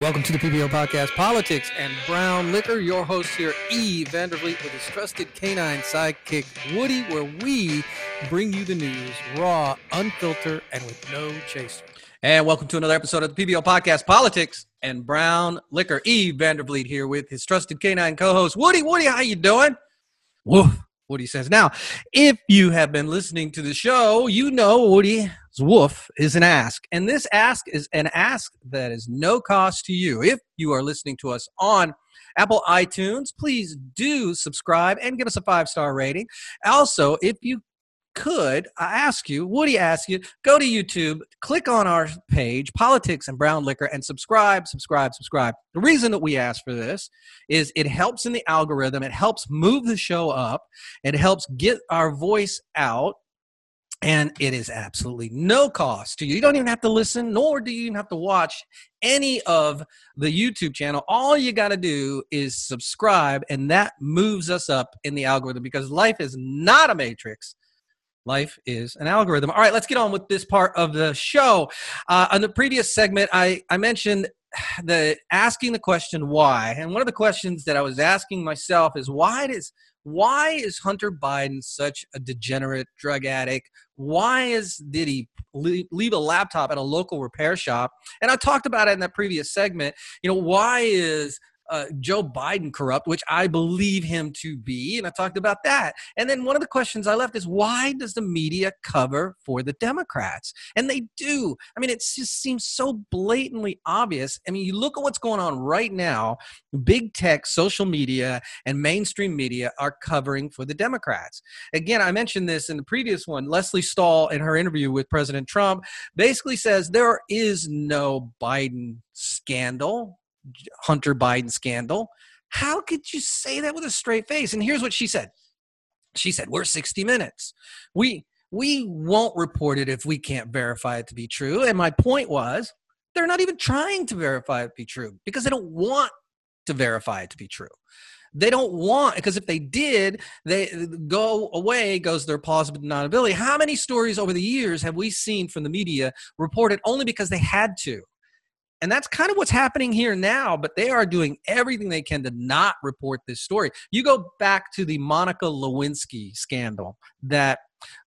Welcome to the PBL Podcast, Politics and Brown Liquor. Your host here, E. Vandervliet, with his trusted canine sidekick, Woody, where we bring you the news raw, unfiltered, and with no chaser. And welcome to another episode of the PBL Podcast, Politics and Brown Liquor. E. Vandervliet here with his trusted canine co-host, Woody. Woody, how you doing? Woof. Woody says. Now, if you have been listening to the show, you know Woody's woof is an ask. And this ask is an ask that is no cost to you. If you are listening to us on Apple iTunes, please do subscribe and give us a five star rating. Also, if you could, I ask you, Woody ask you, go to YouTube, click on our page, Politics and Brown Liquor, and subscribe, subscribe, subscribe. The reason that we ask for this is it helps in the algorithm, it helps move the show up, it helps get our voice out. And it is absolutely no cost to you. You don't even have to listen, nor do you even have to watch any of the YouTube channel. All you got to do is subscribe, and that moves us up in the algorithm because life is not a matrix life is an algorithm. All right, let's get on with this part of the show. Uh, on the previous segment, I, I mentioned the asking the question why, and one of the questions that I was asking myself is why does why is Hunter Biden such a degenerate drug addict? Why is did he leave a laptop at a local repair shop? And I talked about it in that previous segment. You know, why is uh, Joe Biden corrupt, which I believe him to be. And I talked about that. And then one of the questions I left is why does the media cover for the Democrats? And they do. I mean, it just seems so blatantly obvious. I mean, you look at what's going on right now big tech, social media, and mainstream media are covering for the Democrats. Again, I mentioned this in the previous one. Lesley Stahl, in her interview with President Trump, basically says there is no Biden scandal Hunter Biden scandal. How could you say that with a straight face? And here's what she said. She said, "We're 60 minutes. We we won't report it if we can't verify it to be true." And my point was, they're not even trying to verify it to be true because they don't want to verify it to be true. They don't want because if they did, they go away goes their plausible deniability. How many stories over the years have we seen from the media reported only because they had to? And that's kind of what's happening here now, but they are doing everything they can to not report this story. You go back to the Monica Lewinsky scandal that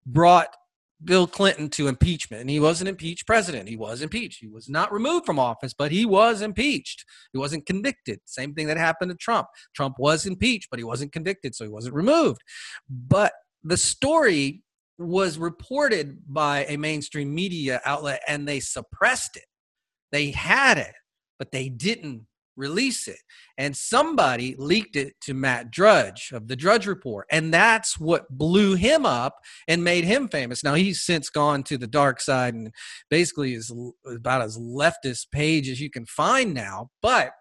brought Bill Clinton to impeachment. And he was an impeached president. He was impeached. He was not removed from office, but he was impeached. He wasn't convicted. Same thing that happened to Trump. Trump was impeached, but he wasn't convicted, so he wasn't removed. But the story was reported by a mainstream media outlet and they suppressed it they had it, but they didn't release it. And somebody leaked it to Matt Drudge of the Drudge Report. And that's what blew him up and made him famous. Now, he's since gone to the dark side and basically is about as leftist page as you can find now. But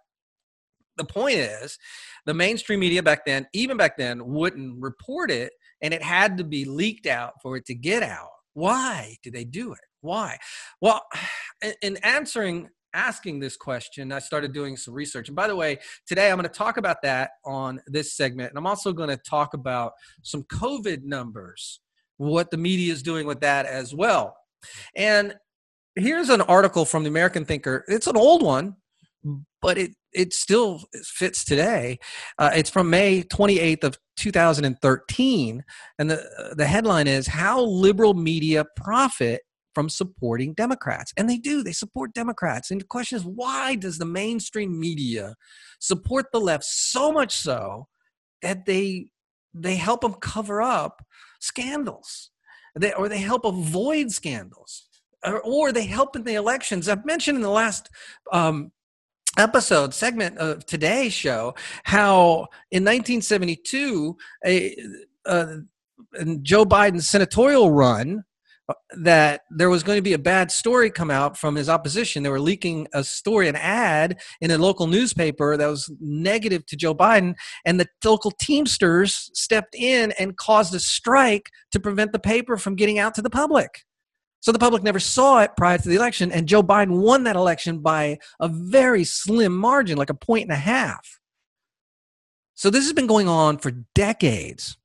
the point is, the mainstream media back then, even back then, wouldn't report it. And it had to be leaked out for it to get out. Why did they do it? Why? Well, in answering asking this question, I started doing some research. And by the way, today I'm going to talk about that on this segment. And I'm also going to talk about some COVID numbers, what the media is doing with that as well. And here's an article from the American Thinker. It's an old one, but it it still fits today. Uh, it's from May 28th of 2013, and the the headline is "How Liberal Media Profit from supporting Democrats. And they do, they support Democrats. And the question is, why does the mainstream media support the left so much so that they they help them cover up scandals? They, or they help avoid scandals. Or, or they help in the elections. I've mentioned in the last um, episode segment of today's show how in 1972 a, uh, Joe Biden's senatorial run that there was going to be a bad story come out from his opposition. They were leaking a story, an ad in a local newspaper that was negative to Joe Biden, and the local Teamsters stepped in and caused a strike to prevent the paper from getting out to the public. So the public never saw it prior to the election, and Joe Biden won that election by a very slim margin, like a point and a half. So this has been going on for decades.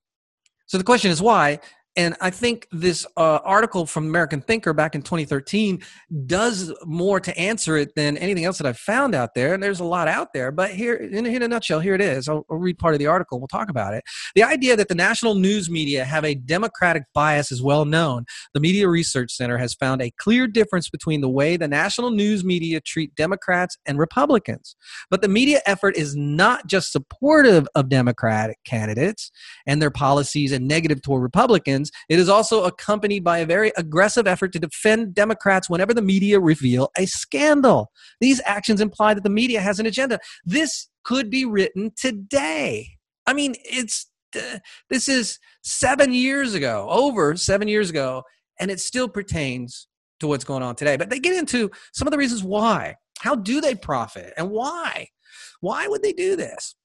So the question is why? And I think this uh, article from American Thinker back in 2013 does more to answer it than anything else that I've found out there. And there's a lot out there, but here, in, in a nutshell, here it is. I'll, I'll read part of the article. We'll talk about it. The idea that the national news media have a democratic bias is well known. The Media Research Center has found a clear difference between the way the national news media treat Democrats and Republicans. But the media effort is not just supportive of Democratic candidates and their policies and negative toward Republicans it is also accompanied by a very aggressive effort to defend Democrats whenever the media reveal a scandal. These actions imply that the media has an agenda. This could be written today. I mean, it's uh, this is 7 years ago, over 7 years ago, and it still pertains to what's going on today. But they get into some of the reasons why. How do they profit and why? Why would they do this?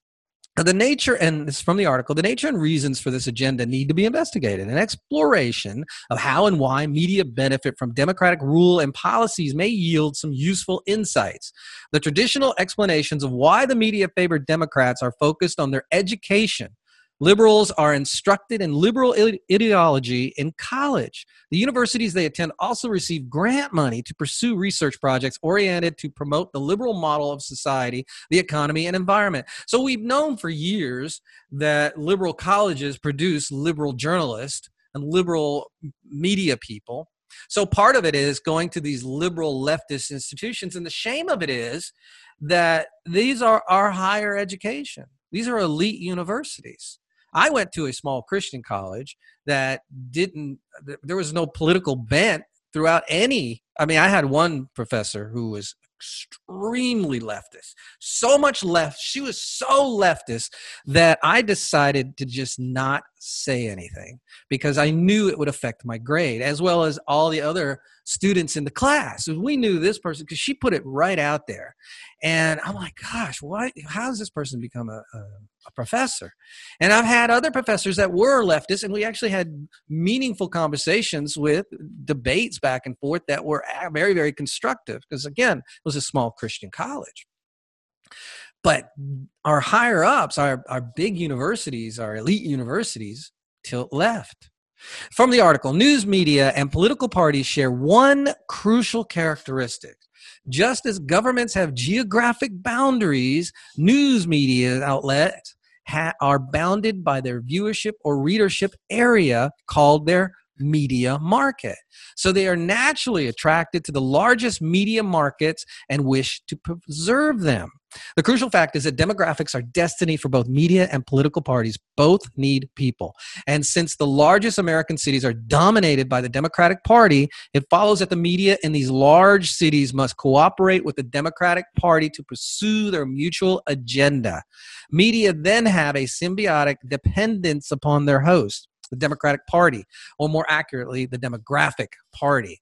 The nature, and this is from the article, the nature and reasons for this agenda need to be investigated. An exploration of how and why media benefit from democratic rule and policies may yield some useful insights. The traditional explanations of why the media favored Democrats are focused on their education Liberals are instructed in liberal ideology in college. The universities they attend also receive grant money to pursue research projects oriented to promote the liberal model of society, the economy, and environment. So we've known for years that liberal colleges produce liberal journalists and liberal media people. So part of it is going to these liberal leftist institutions. And the shame of it is that these are our higher education. These are elite universities. I went to a small Christian college that didn't, there was no political bent throughout any. I mean, I had one professor who was extremely leftist, so much left. She was so leftist that I decided to just not say anything because I knew it would affect my grade as well as all the other students in the class. We knew this person because she put it right out there. And I'm like, gosh, why? How does this person become a, a, a, professor? And I've had other professors that were leftists, and we actually had meaningful conversations with debates back and forth that were very, very constructive. Because again, it was a small Christian college. But our higher ups, our, our big universities, our elite universities, tilt left. From the article, news media and political parties share one crucial characteristic. Just as governments have geographic boundaries, news media outlets ha- are bounded by their viewership or readership area called their media market. So they are naturally attracted to the largest media markets and wish to preserve them. The crucial fact is that demographics are destiny for both media and political parties. Both need people. And since the largest American cities are dominated by the Democratic Party, it follows that the media in these large cities must cooperate with the Democratic Party to pursue their mutual agenda. Media then have a symbiotic dependence upon their host the Democratic Party, or more accurately, the demographic party.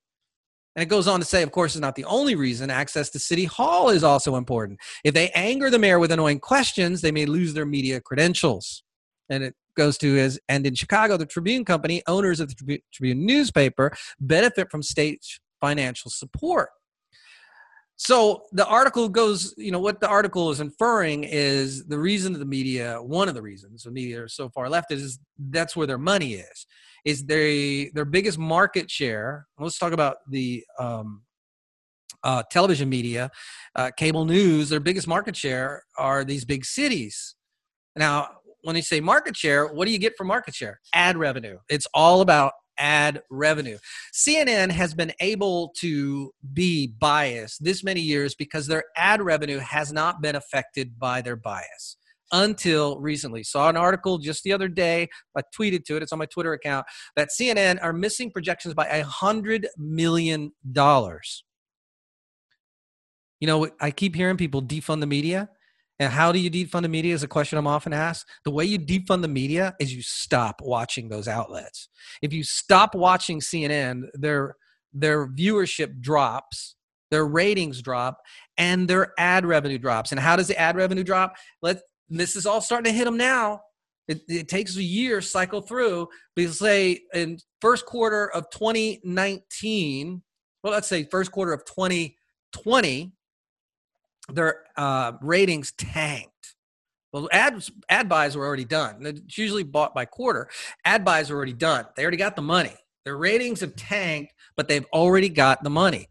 And it goes on to say, of course, it's not the only reason. Access to City Hall is also important. If they anger the mayor with annoying questions, they may lose their media credentials. And it goes to is, and in Chicago, the Tribune Company, owners of the Tribune newspaper, benefit from state financial support. So the article goes, you know, what the article is inferring is the reason the media, one of the reasons the media are so far left is that's where their money is. Is they their biggest market share? Let's talk about the um, uh, television media, uh, cable news. Their biggest market share are these big cities. Now, when you say market share, what do you get for market share? Ad revenue. It's all about ad revenue. CNN has been able to be biased this many years because their ad revenue has not been affected by their bias until recently. Saw an article just the other day. I tweeted to it. It's on my Twitter account that CNN are missing projections by a hundred million dollars. You know, I keep hearing people defund the media. And how do you defund the media is a question I'm often asked. The way you defund the media is you stop watching those outlets. If you stop watching CNN, their their viewership drops, their ratings drop, and their ad revenue drops. And how does the ad revenue drop? Let this is all starting to hit them now. It, it takes a year cycle through. But say in first quarter of 2019, well, let's say first quarter of 2020, their uh, ratings tanked. Well, ad ad buys were already done. It's usually bought by quarter. Ad buys are already done. They already got the money. Their ratings have tanked, but they've already got the money.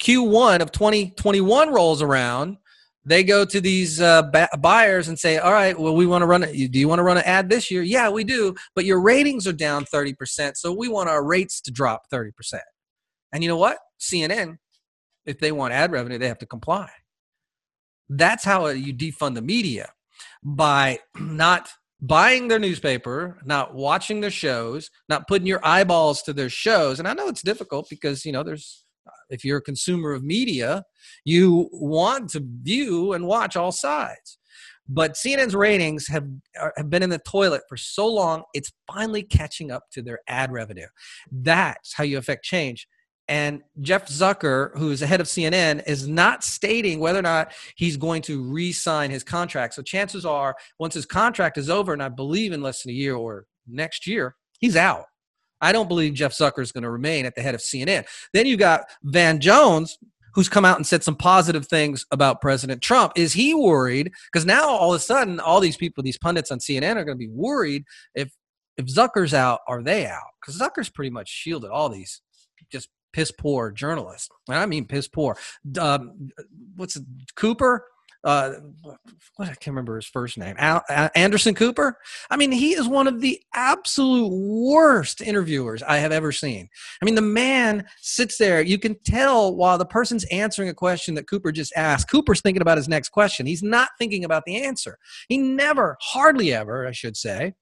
Q1 of 2021 rolls around. They go to these uh, buyers and say, "All right, well, we want to run it. Do you want to run an ad this year? Yeah, we do. But your ratings are down 30%, so we want our rates to drop 30%." And you know what? CNN, if they want ad revenue, they have to comply. That's how you defund the media by not buying their newspaper, not watching their shows, not putting your eyeballs to their shows. And I know it's difficult because, you know, there's, if you're a consumer of media, you want to view and watch all sides. But CNN's ratings have, have been in the toilet for so long, it's finally catching up to their ad revenue. That's how you affect change. And Jeff Zucker, who is the head of CNN, is not stating whether or not he's going to re sign his contract. So chances are, once his contract is over, and I believe in less than a year or next year, he's out. I don't believe Jeff Zucker is going to remain at the head of CNN. Then you got Van Jones, who's come out and said some positive things about President Trump. Is he worried? Because now all of a sudden, all these people, these pundits on CNN, are going to be worried if if Zucker's out, are they out? Because Zucker's pretty much shielded all these just piss poor journalist. I mean, piss poor. Um, what's it, Cooper? Uh, what I can't remember his first name. Al, Anderson Cooper. I mean, he is one of the absolute worst interviewers I have ever seen. I mean, the man sits there. You can tell while the person's answering a question that Cooper just asked. Cooper's thinking about his next question. He's not thinking about the answer. He never, hardly ever, I should say,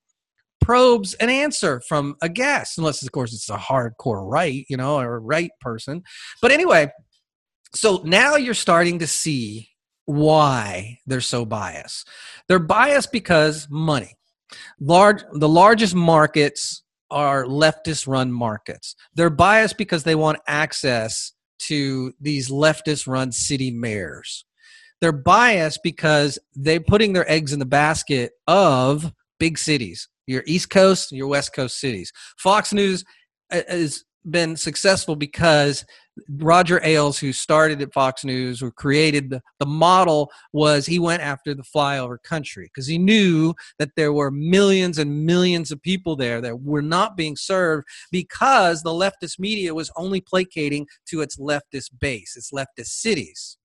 probes an answer from a guest, unless, of course, it's a hardcore right, you know, or right person. But anyway, so now you're starting to see why they're so biased. They're biased because money. Large, the largest markets are leftist run markets. They're biased because they want access to these leftist run city mayors. They're biased because they're putting their eggs in the basket of big cities, your East Coast, your West Coast cities. Fox News uh, has been successful because Roger Ailes, who started at Fox News, who created the, the model, was he went after the flyover country because he knew that there were millions and millions of people there that were not being served because the leftist media was only placating to its leftist base, its leftist cities.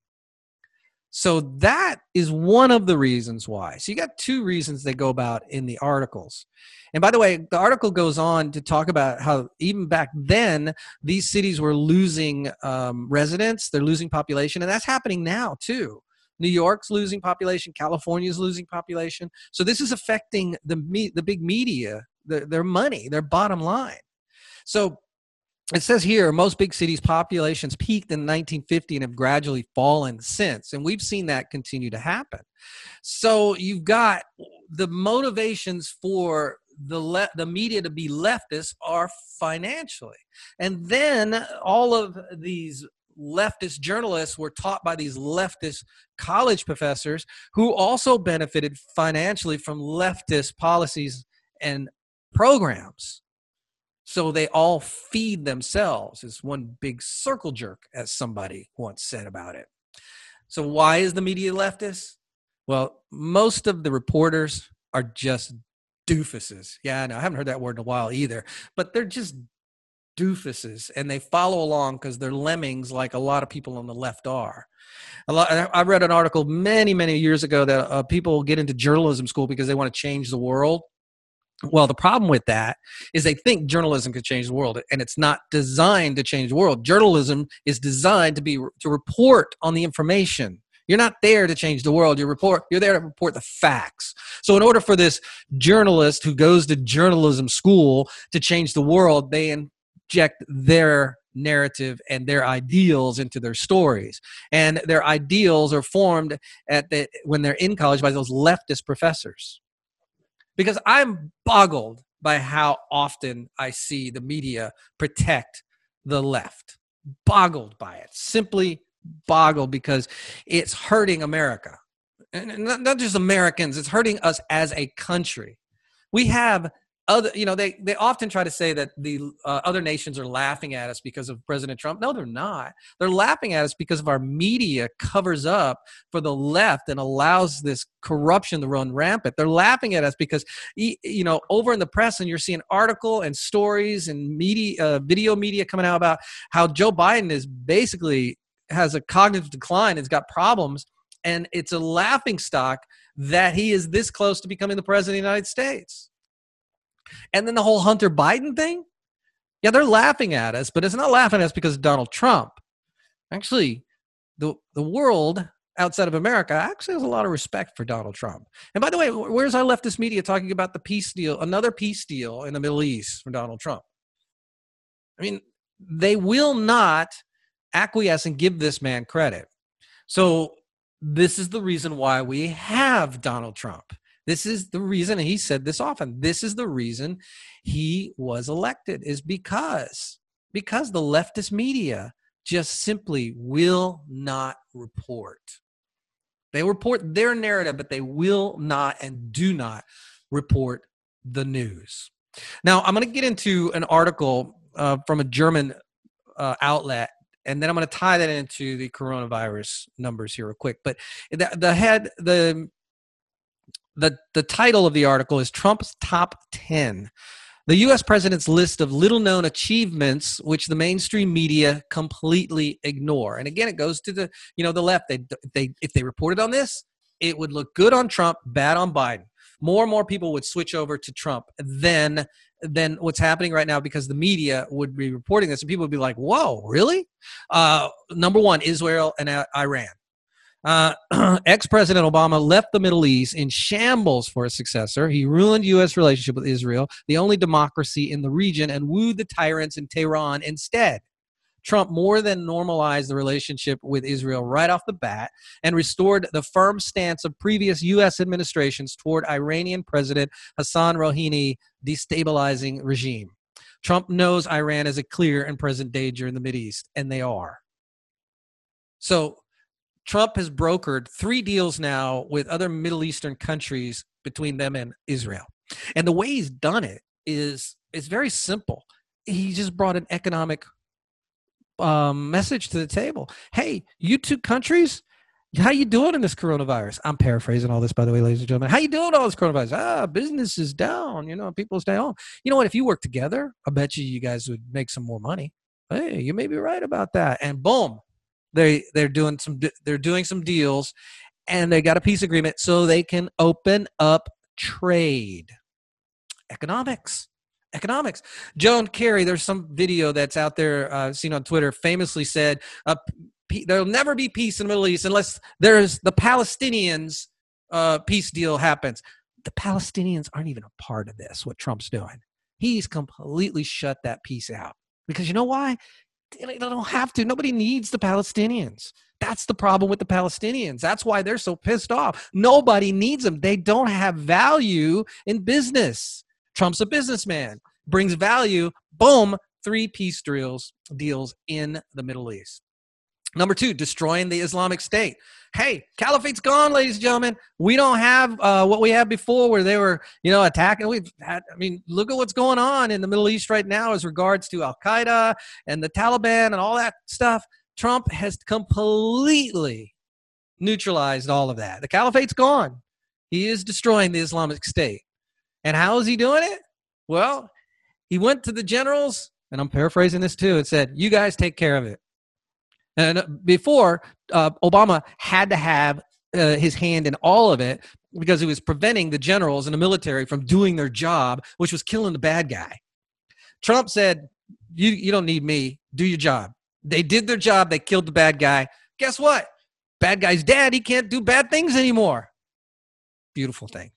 So that is one of the reasons why. So you got two reasons they go about in the articles. And by the way, the article goes on to talk about how even back then, these cities were losing um, residents, they're losing population, and that's happening now too. New York's losing population, California's losing population. So this is affecting the me- the big media, the, their money, their bottom line. So it says here most big cities populations peaked in 1950 and have gradually fallen since and we've seen that continue to happen. So you've got the motivations for the le- the media to be leftist are financially. And then all of these leftist journalists were taught by these leftist college professors who also benefited financially from leftist policies and programs so they all feed themselves. It's one big circle jerk, as somebody once said about it. So why is the media leftist? Well, most of the reporters are just doofuses. Yeah, I know. I haven't heard that word in a while either, but they're just doofuses and they follow along because they're lemmings like a lot of people on the left are. A lot, I read an article many, many years ago that uh, people get into journalism school because they want to change the world. Well, the problem with that is they think journalism could change the world, and it's not designed to change the world. Journalism is designed to be to report on the information. You're not there to change the world. You report. You're there to report the facts. So, in order for this journalist who goes to journalism school to change the world, they inject their narrative and their ideals into their stories and their ideals are formed at the when they're in college by those leftist professors because I'm boggled by how often I see the media protect the left. Boggled by it. Simply boggled because it's hurting America. And not just Americans, it's hurting us as a country. We have other you know they they often try to say that the uh, other nations are laughing at us because of president trump. No they're not. They're laughing at us because of our media covers up for the left and allows this corruption to run rampant. They're laughing at us because you know over in the press and you're seeing article and stories and media uh, video media coming out about how joe biden is basically has a cognitive decline has got problems and it's a laughing stock that he is this close to becoming the president of the united states and then the whole Hunter Biden thing, yeah, they're laughing at us, but it's not laughing at us because of Donald Trump. Actually, the the world outside of America actually has a lot of respect for Donald Trump. And by the way, where's our leftist media talking about the peace deal, another peace deal in the Middle East for Donald Trump? I mean, they will not acquiesce and give this man credit. So this is the reason why we have Donald Trump. This is the reason, he said this often, this is the reason he was elected, is because because the leftist media just simply will not report. They report their narrative, but they will not and do not report the news. Now, I'm going to get into an article uh, from a German uh, outlet, and then I'm going to tie that into the coronavirus numbers here real quick. But the, the head, the the, the title of the article is Trump's Top 10. The US president's list of little known achievements which the mainstream media completely ignore. And again, it goes to the, you know, the left. They, they, if they reported on this, it would look good on Trump, bad on Biden. More and more people would switch over to Trump than than what's happening right now because the media would be reporting this and people would be like, "Whoa, really?" Uh, number one, Israel and Iran. Uh, Ex President Obama left the Middle East in shambles for a successor. He ruined U.S. relationship with Israel, the only democracy in the region, and wooed the tyrants in Tehran instead. Trump more than normalized the relationship with Israel right off the bat and restored the firm stance of previous U.S. administrations toward Iranian President Hassan Rouhani destabilizing regime. Trump knows Iran is a clear and present danger in the Middle East, and they are. So Trump has brokered three deals now with other Middle Eastern countries between them and Israel. And the way he's done it is it's very simple. He just brought an economic um, message to the table. Hey, you two countries, how you doing in this coronavirus? I'm paraphrasing all this, by the way, ladies and gentlemen. How you doing all this coronavirus? Ah, business is down. You know, people stay home. You know what? If you work together, I bet you you guys would make some more money. Hey, you may be right about that. And boom, they they're doing some they're doing some deals, and they got a peace agreement so they can open up trade. Economics economics. John Kerry, there's some video that's out there uh, seen on Twitter, famously said, uh, "There'll never be peace in the Middle East unless there's the Palestinians uh, peace deal happens." The Palestinians aren't even a part of this. What Trump's doing, he's completely shut that peace out because you know why? They don't have to. Nobody needs the Palestinians. That's the problem with the Palestinians. That's why they're so pissed off. Nobody needs them. They don't have value in business. Trump's a businessman, brings value. Boom, three peace deals deals in the Middle East. Number two, destroying the Islamic State. Hey, caliphate's gone, ladies and gentlemen. We don't have uh, what we had before, where they were, you know, attacking. We've had. I mean, look at what's going on in the Middle East right now, as regards to Al Qaeda and the Taliban and all that stuff. Trump has completely neutralized all of that. The caliphate's gone. He is destroying the Islamic State. And how is he doing it? Well, he went to the generals, and I'm paraphrasing this too, and said, You guys take care of it. And before, uh, Obama had to have uh, his hand in all of it because he was preventing the generals and the military from doing their job, which was killing the bad guy. Trump said, you, you don't need me. Do your job. They did their job. They killed the bad guy. Guess what? Bad guy's dead. He can't do bad things anymore. Beautiful thing.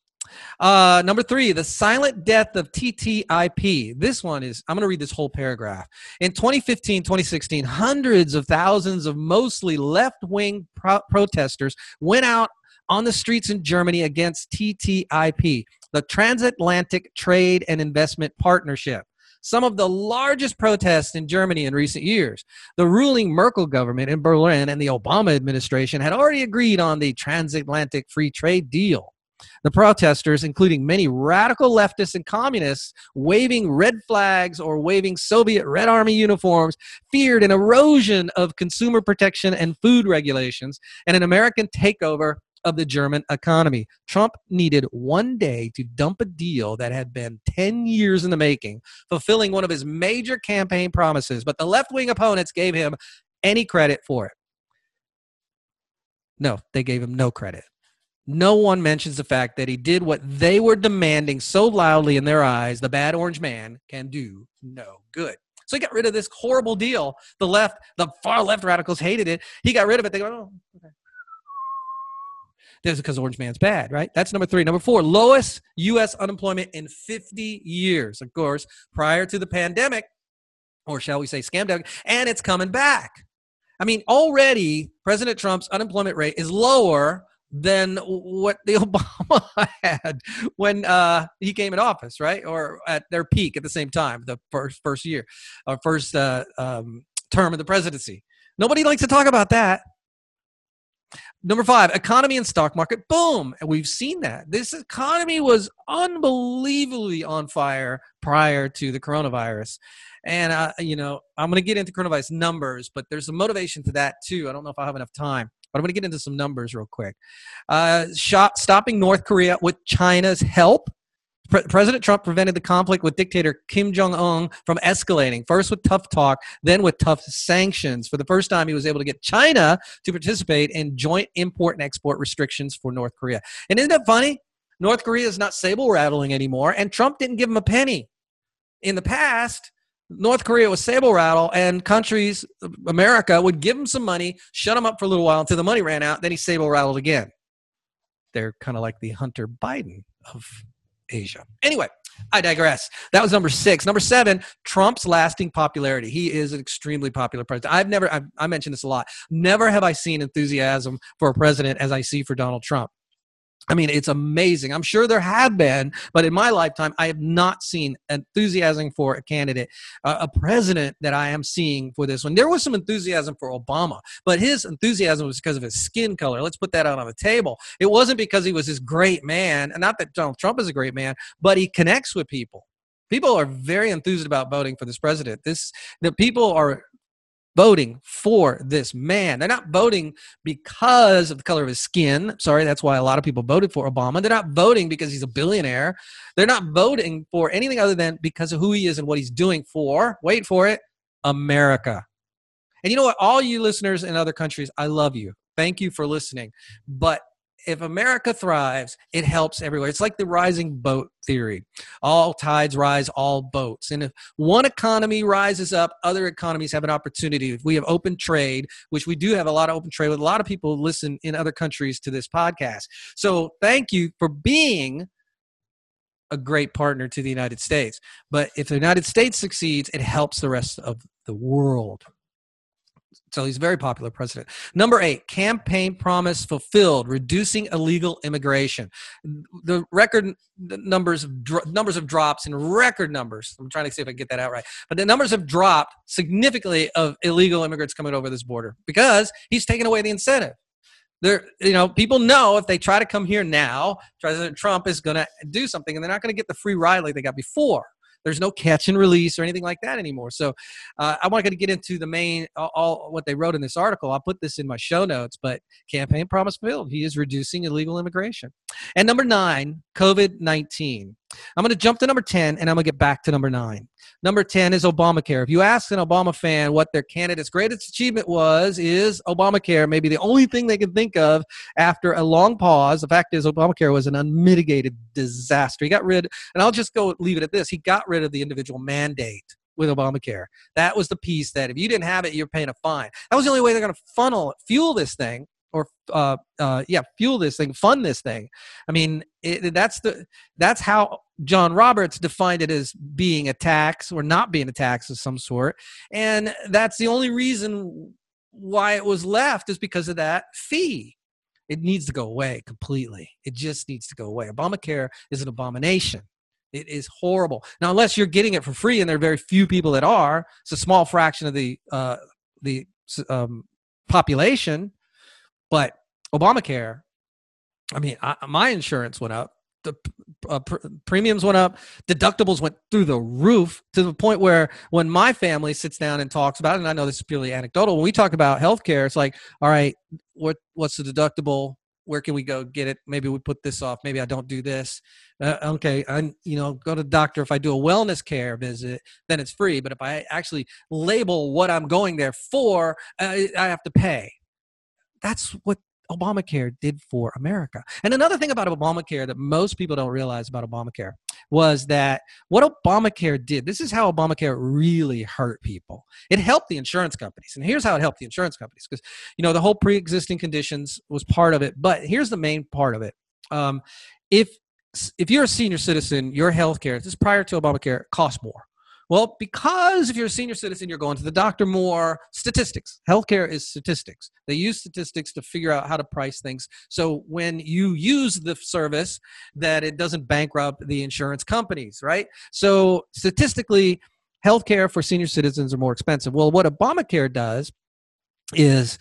Uh, number three, the silent death of TTIP. This one is, I'm going to read this whole paragraph. In 2015, 2016, hundreds of thousands of mostly left wing pro- protesters went out on the streets in Germany against TTIP, the Transatlantic Trade and Investment Partnership some of the largest protests in Germany in recent years. The ruling Merkel government in Berlin and the Obama administration had already agreed on the transatlantic free trade deal. The protesters, including many radical leftists and communists, waving red flags or waving Soviet Red Army uniforms, feared an erosion of consumer protection and food regulations and an American takeover of the German economy. Trump needed one day to dump a deal that had been 10 years in the making, fulfilling one of his major campaign promises, but the left wing opponents gave him any credit for it. No, they gave him no credit. No one mentions the fact that he did what they were demanding so loudly in their eyes the bad orange man can do no good. So he got rid of this horrible deal. The left, the far left radicals hated it. He got rid of it. They go, oh, okay. This is because Orange Man's bad, right? That's number three. Number four, lowest U.S. unemployment in 50 years, of course, prior to the pandemic, or shall we say scam and it's coming back. I mean, already President Trump's unemployment rate is lower than what the Obama had when uh, he came in office, right? Or at their peak at the same time, the first first year, or first uh, um, term of the presidency. Nobody likes to talk about that. Number five, economy and stock market. Boom. And we've seen that. This economy was unbelievably on fire prior to the coronavirus. And, uh, you know, I'm going to get into coronavirus numbers, but there's a motivation to that too. I don't know if I have enough time, but I'm going to get into some numbers real quick. Uh, shot, stopping North Korea with China's help Pre- President Trump prevented the conflict with dictator Kim Jong un from escalating, first with tough talk, then with tough sanctions. For the first time, he was able to get China to participate in joint import and export restrictions for North Korea. And isn't that funny? North Korea is not sable rattling anymore, and Trump didn't give him a penny. In the past, North Korea was sable rattle, and countries, America, would give him some money, shut him up for a little while until the money ran out, then he sable rattled again. They're kind of like the Hunter Biden of Asia. Anyway, I digress. That was number six. Number seven, Trump's lasting popularity. He is an extremely popular president. I've never, I've, I mentioned this a lot. Never have I seen enthusiasm for a president as I see for Donald Trump. I mean, it's amazing. I'm sure there have been, but in my lifetime, I have not seen enthusiasm for a candidate, uh, a president that I am seeing for this one. There was some enthusiasm for Obama, but his enthusiasm was because of his skin color. Let's put that out on the table. It wasn't because he was this great man, and not that Donald Trump is a great man, but he connects with people. People are very enthused about voting for this president. This the people are voting for this man. They're not voting because of the color of his skin. Sorry, that's why a lot of people voted for Obama. They're not voting because he's a billionaire. They're not voting for anything other than because of who he is and what he's doing for, wait for it, America. And you know what? All you listeners in other countries, I love you. Thank you for listening. But if America thrives, it helps everywhere. It's like the rising boat theory. All tides rise, all boats. And if one economy rises up, other economies have an opportunity. If we have open trade, which we do have a lot of open trade with a lot of people listen in other countries to this podcast. So thank you for being a great partner to the United States. But if the United States succeeds, it helps the rest of the world. So he's a very popular president. Number eight, campaign promise fulfilled, reducing illegal immigration. The record numbers of numbers of drops in record numbers. I'm trying to see if I can get that out right. But the numbers have dropped significantly of illegal immigrants coming over this border because he's taken away the incentive. There, you know, people know if they try to come here now, President Trump is going to do something, and they're not going to get the free ride like they got before. There's no catch and release or anything like that anymore. So uh, I want to gonna get into the main all, what they wrote in this article. I'll put this in my show notes. But campaign promise fulfilled. He is reducing illegal immigration. And number nine, COVID 19. I'm going to jump to number 10 and I'm going to get back to number nine. Number 10 is Obamacare. If you ask an Obama fan what their candidate's greatest achievement was, is Obamacare maybe the only thing they can think of after a long pause. The fact is, Obamacare was an unmitigated disaster. He got rid, and I'll just go leave it at this he got rid of the individual mandate with Obamacare. That was the piece that if you didn't have it, you're paying a fine. That was the only way they're going to funnel, fuel this thing or uh, uh, yeah, fuel this thing, fund this thing. I mean, it, that's the that's how John Roberts defined it as being a tax or not being a tax of some sort, and that's the only reason why it was left is because of that fee. It needs to go away completely. It just needs to go away. Obamacare is an abomination. It is horrible. Now, unless you're getting it for free, and there are very few people that are, it's a small fraction of the uh, the um, population but Obamacare I mean, I, my insurance went up. The uh, pr- premiums went up. Deductibles went through the roof to the point where when my family sits down and talks about it, and I know this is purely anecdotal, when we talk about healthcare, it's like, all right, what what's the deductible? Where can we go get it? Maybe we put this off. Maybe I don't do this. Uh, okay, I you know go to the doctor. If I do a wellness care visit, then it's free. But if I actually label what I'm going there for, I, I have to pay. That's what Obamacare did for America. And another thing about Obamacare that most people don't realize about Obamacare was that what Obamacare did, this is how Obamacare really hurt people. It helped the insurance companies. And here's how it helped the insurance companies because, you know, the whole pre existing conditions was part of it. But here's the main part of it. Um, if if you're a senior citizen, your health care, this is prior to Obamacare, costs more. Well, because if you're a senior citizen, you're going to the doctor more. Statistics. Healthcare is statistics. They use statistics to figure out how to price things. So when you use the service, that it doesn't bankrupt the insurance companies, right? So statistically, healthcare for senior citizens are more expensive. Well, what Obamacare does is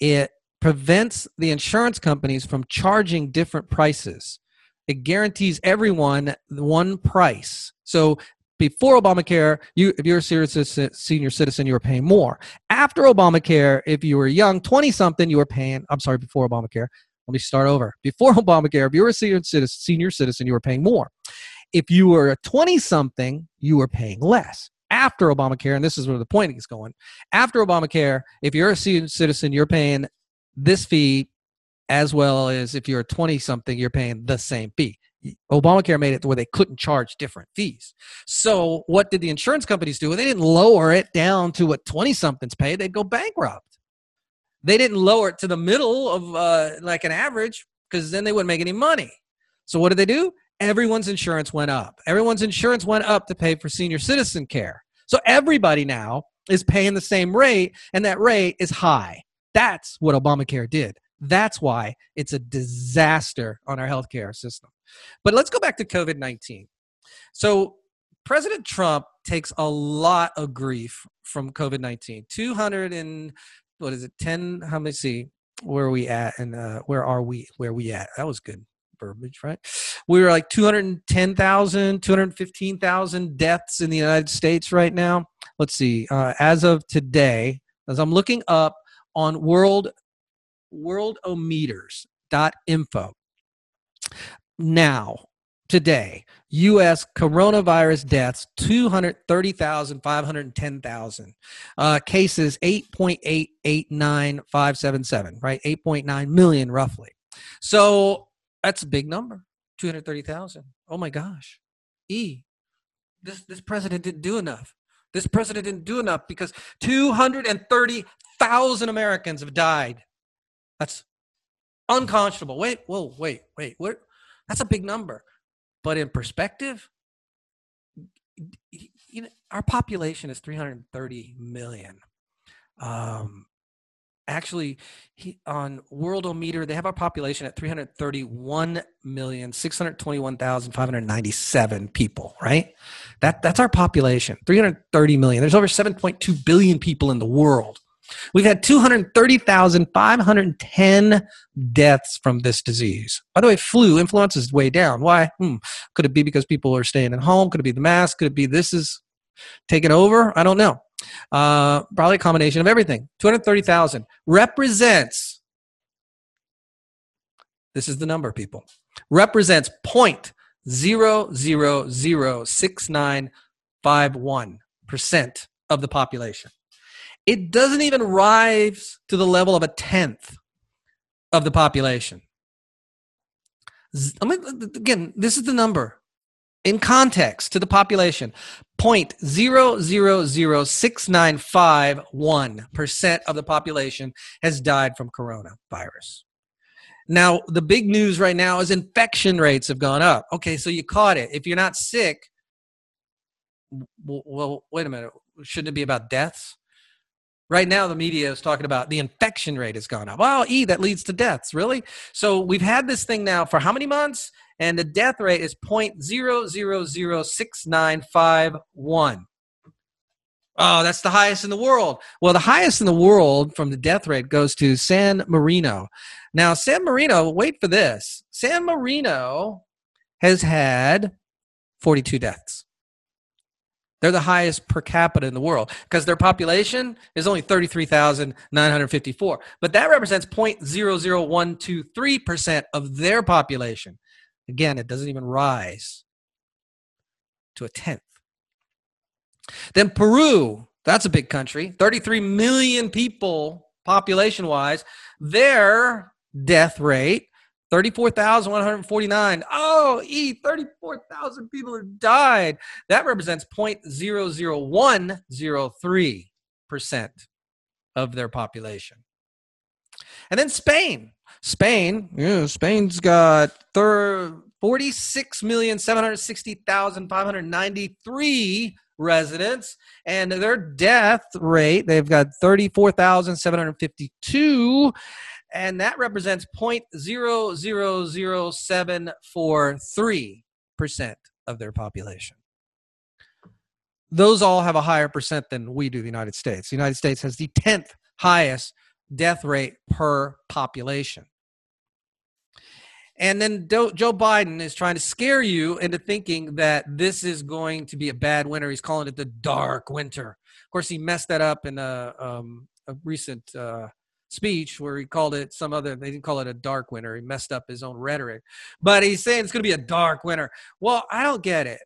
it prevents the insurance companies from charging different prices. It guarantees everyone one price. So before Obamacare, you if you're a serious senior citizen, you were paying more. After Obamacare, if you were young, 20 something, you were paying. I'm sorry, before Obamacare. Let me start over. Before Obamacare, if you were a senior citizen, senior citizen, you were paying more. If you were a 20 something, you were paying less. After Obamacare, and this is where the point is going. After Obamacare, if you're a senior citizen, you're paying this fee as well as if you're a 20 something, you're paying the same fee. Obamacare made it where they couldn't charge different fees. So what did the insurance companies do? They didn't lower it down to what 20 somethings pay. They'd go bankrupt. They didn't lower it to the middle of uh, like an average because then they wouldn't make any money. So what did they do? Everyone's insurance went up. Everyone's insurance went up to pay for senior citizen care. So everybody now is paying the same rate, and that rate is high. That's what Obamacare did. That's why it's a disaster on our healthcare system. But let's go back to COVID 19. So, President Trump takes a lot of grief from COVID 19. 200 and what is it, 10? How many see? Where are we at? And uh, where are we? Where are we at? That was good verbiage, right? We were like 210,000, 215,000 deaths in the United States right now. Let's see. Uh, as of today, as I'm looking up on world worldometers.info. Now, today, U.S. coronavirus deaths 230,510,000. Uh, cases 8.889577, right? 8.9 million roughly. So that's a big number 230,000. Oh my gosh. E, this, this president didn't do enough. This president didn't do enough because 230,000 Americans have died that's unconscionable. Wait, whoa, wait, wait. What? That's a big number. But in perspective, you know, our population is 330 million. Um, actually, he, on Worldometer, they have our population at 331 million 621,597 people. Right? That that's our population. 330 million. There's over 7.2 billion people in the world. We've had 230,510 deaths from this disease. By the way, flu, influenza is way down. Why? Hmm. Could it be because people are staying at home? Could it be the mask? Could it be this is taking over? I don't know. Uh, probably a combination of everything. 230,000 represents, this is the number, people, represents point zero zero zero six nine five one percent of the population. It doesn't even rise to the level of a tenth of the population. Again, this is the number in context to the population. Point zero zero zero six nine five one percent of the population has died from coronavirus. Now, the big news right now is infection rates have gone up. Okay, so you caught it. If you're not sick, well, wait a minute. Shouldn't it be about deaths? Right now, the media is talking about the infection rate has gone up. Well, E, that leads to deaths, really? So we've had this thing now for how many months? And the death rate is 0.000695 Oh, that's the highest in the world. Well, the highest in the world from the death rate goes to San Marino. Now, San Marino, wait for this. San Marino has had 42 deaths. They're the highest per capita in the world because their population is only 33,954. But that represents 0.00123% of their population. Again, it doesn't even rise to a tenth. Then Peru, that's a big country, 33 million people population wise. Their death rate 34,149. Oh, E, 34,000 people have died. That represents 0.00103% of their population. And then Spain. Spain, yeah, Spain's got 46,760,593 residents and their death rate they've got 34,752 and that represents 0.00073% of their population. Those all have a higher percent than we do, the United States. The United States has the 10th highest death rate per population. And then Joe Biden is trying to scare you into thinking that this is going to be a bad winter. He's calling it the dark winter. Of course, he messed that up in a, um, a recent uh, speech where he called it some other they didn't call it a dark winter he messed up his own rhetoric. But he's saying it's going to be a dark winter. Well i don't get it.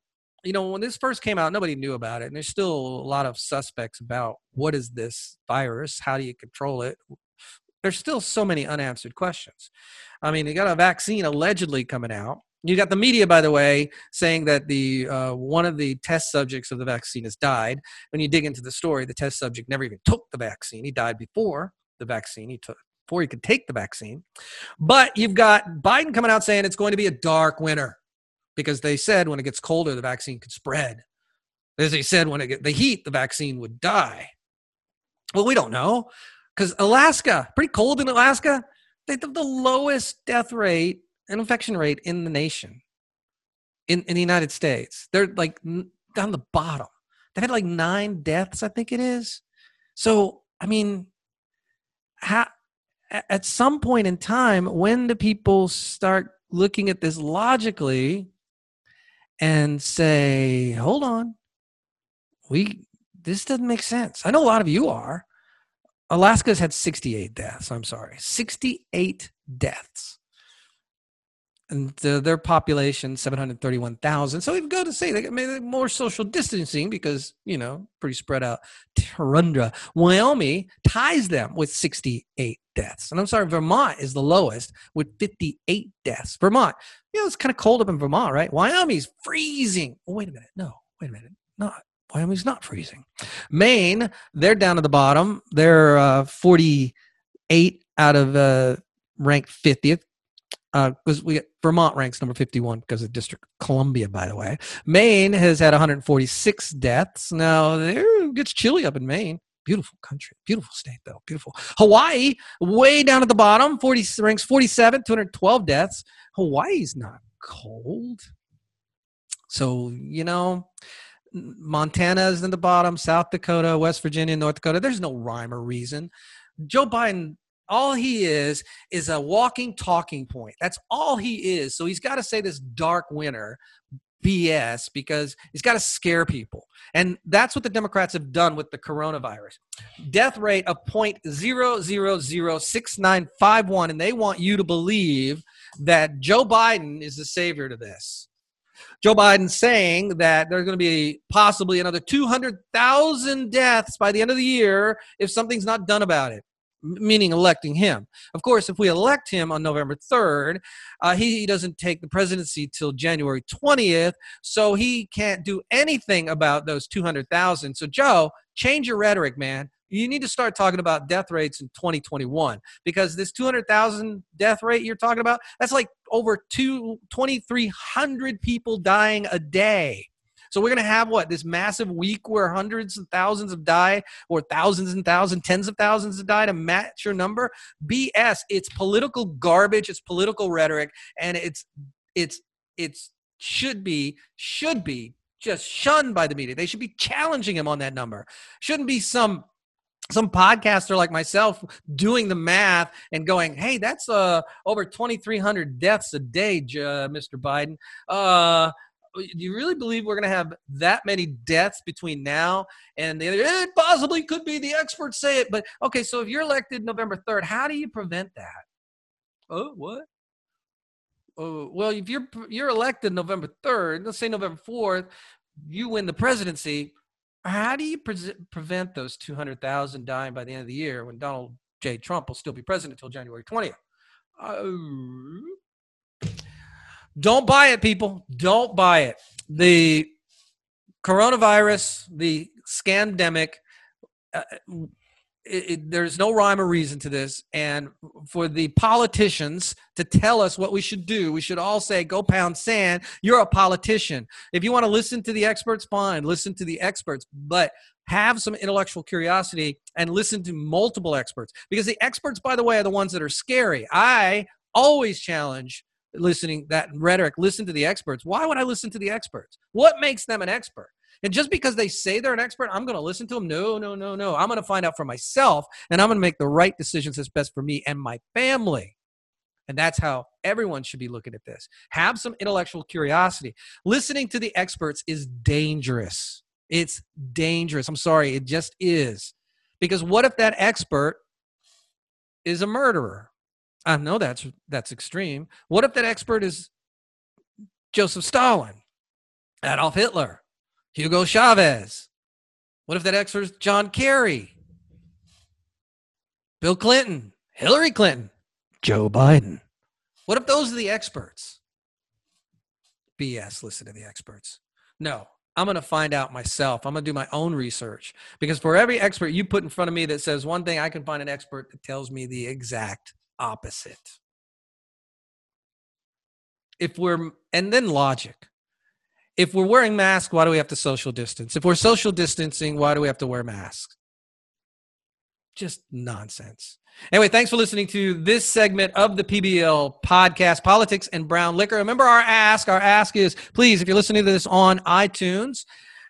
You know when this first came out nobody knew about it and there's still a lot of suspects about what is this virus? How do you control it? There's still so many unanswered questions. I mean you got a vaccine allegedly coming out. You got the media by the way saying that the uh, one of the test subjects of the vaccine has died. When you dig into the story the test subject never even took the vaccine. He died before the vaccine. He took before he could take the vaccine. But you've got Biden coming out saying it's going to be a dark winter because they said when it gets colder, the vaccine could spread. As they said, when it get the heat, the vaccine would die. Well, we don't know because Alaska, pretty cold in Alaska. They have the lowest death rate and infection rate in the nation, in, in the United States. They're like down the bottom. They've had like nine deaths, I think it is. So, I mean, how, at some point in time, when do people start looking at this logically and say, hold on, we this doesn't make sense. I know a lot of you are. Alaska's had 68 deaths. I'm sorry, 68 deaths and uh, their population 731,000. So we'd go to say they made more social distancing because, you know, pretty spread out Tarundra. Wyoming ties them with 68 deaths. And I'm sorry, Vermont is the lowest with 58 deaths. Vermont, you know, it's kind of cold up in Vermont, right? Wyoming's freezing. Oh, wait a minute. No, wait a minute. Not. Wyoming's not freezing. Maine, they're down at the bottom. They're uh, 48 out of uh, ranked 50th because uh, we Vermont ranks number 51 because of District Columbia, by the way. Maine has had 146 deaths. Now, it gets chilly up in Maine. Beautiful country, beautiful state, though. Beautiful. Hawaii, way down at the bottom, 40 ranks 47, 212 deaths. Hawaii's not cold. So, you know, Montana is in the bottom, South Dakota, West Virginia, North Dakota. There's no rhyme or reason. Joe Biden all he is is a walking talking point. That's all he is. So he's got to say this dark winter BS because he's got to scare people. And that's what the Democrats have done with the coronavirus. Death rate of 0.0006951 and they want you to believe that Joe Biden is the savior to this. Joe Biden saying that there's going to be possibly another 200,000 deaths by the end of the year if something's not done about it meaning electing him. Of course, if we elect him on November 3rd, uh, he doesn't take the presidency till January 20th, so he can't do anything about those 200,000. So, Joe, change your rhetoric, man. You need to start talking about death rates in 2021 because this 200,000 death rate you're talking about, that's like over two, 2,300 people dying a day. So we're going to have what this massive week where hundreds and thousands of die, or thousands and thousands, tens of thousands of die to match your number. BS. It's political garbage. It's political rhetoric, and it's it's it's should be should be just shunned by the media. They should be challenging him on that number. Shouldn't be some some podcaster like myself doing the math and going, "Hey, that's uh over 2300 deaths a day, uh, Mr. Biden." Uh do you really believe we're going to have that many deaths between now and the other? It possibly could be. The experts say it, but okay. So if you're elected November third, how do you prevent that? Oh, what? Oh, well, if you're you're elected November third, let's say November fourth, you win the presidency. How do you pre- prevent those two hundred thousand dying by the end of the year when Donald J. Trump will still be president until January twentieth? Uh, don't buy it, people. Don't buy it. The coronavirus, the scandemic, uh, it, it, there's no rhyme or reason to this. And for the politicians to tell us what we should do, we should all say, go pound sand. You're a politician. If you want to listen to the experts, fine, listen to the experts. But have some intellectual curiosity and listen to multiple experts because the experts by the way are the ones that are scary i always challenge listening that rhetoric listen to the experts. Why would i listen to the experts? What makes them an expert? And just because they say they're an expert i'm going to listen to them no no no no. I'm going to find out for myself and i'm going to make the right decisions that's best for me and my family. And that's how everyone should be looking at this. Have some intellectual curiosity. Listening to the experts is dangerous. It's dangerous. I'm sorry it just is. Because what if that expert is a murderer I know that's that's extreme. What if that expert is Joseph Stalin, Adolf Hitler, Hugo Chavez? What if that expert is John Kerry, Bill Clinton, Hillary Clinton, Joe Biden? What if those are the experts? BS, listen to the experts. No, I'm going to find out myself. I'm going to do my own research because for every expert you put in front of me that says one thing, I can find an expert that tells me the exact opposite. If we're, and then logic. If we're wearing masks, why do we have to social distance? If we're social distancing, why do we have to wear masks? Just nonsense. Anyway, thanks for listening to this segment of the PBL podcast, Politics and Brown Liquor. Remember our ask. Our ask is please, if you're listening to this on iTunes,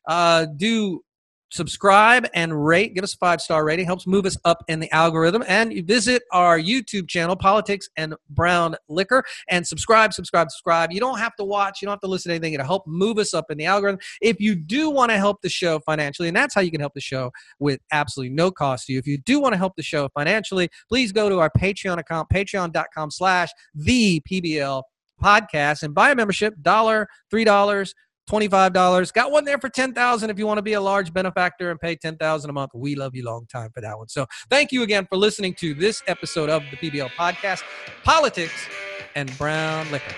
uh, do subscribe and rate. Give us a five star rating. Helps move us up in the algorithm. And visit our YouTube channel, Politics and Brown Liquor, and subscribe, subscribe, subscribe. You don't have to watch. You don't have to listen to anything. It'll help move us up in the algorithm. If you do want to help the show financially, and that's how you can help the show with absolutely no cost to you. If you do want to help the show financially, please go to our Patreon account, patreon.com slash the PBL podcast and buy a membership, dollar, three dollars $25. Got one there for 10,000 if you want to be a large benefactor and pay 10,000 a month. We love you long time for that one. So, thank you again for listening to this episode of the PBL podcast, Politics and Brown Liquor.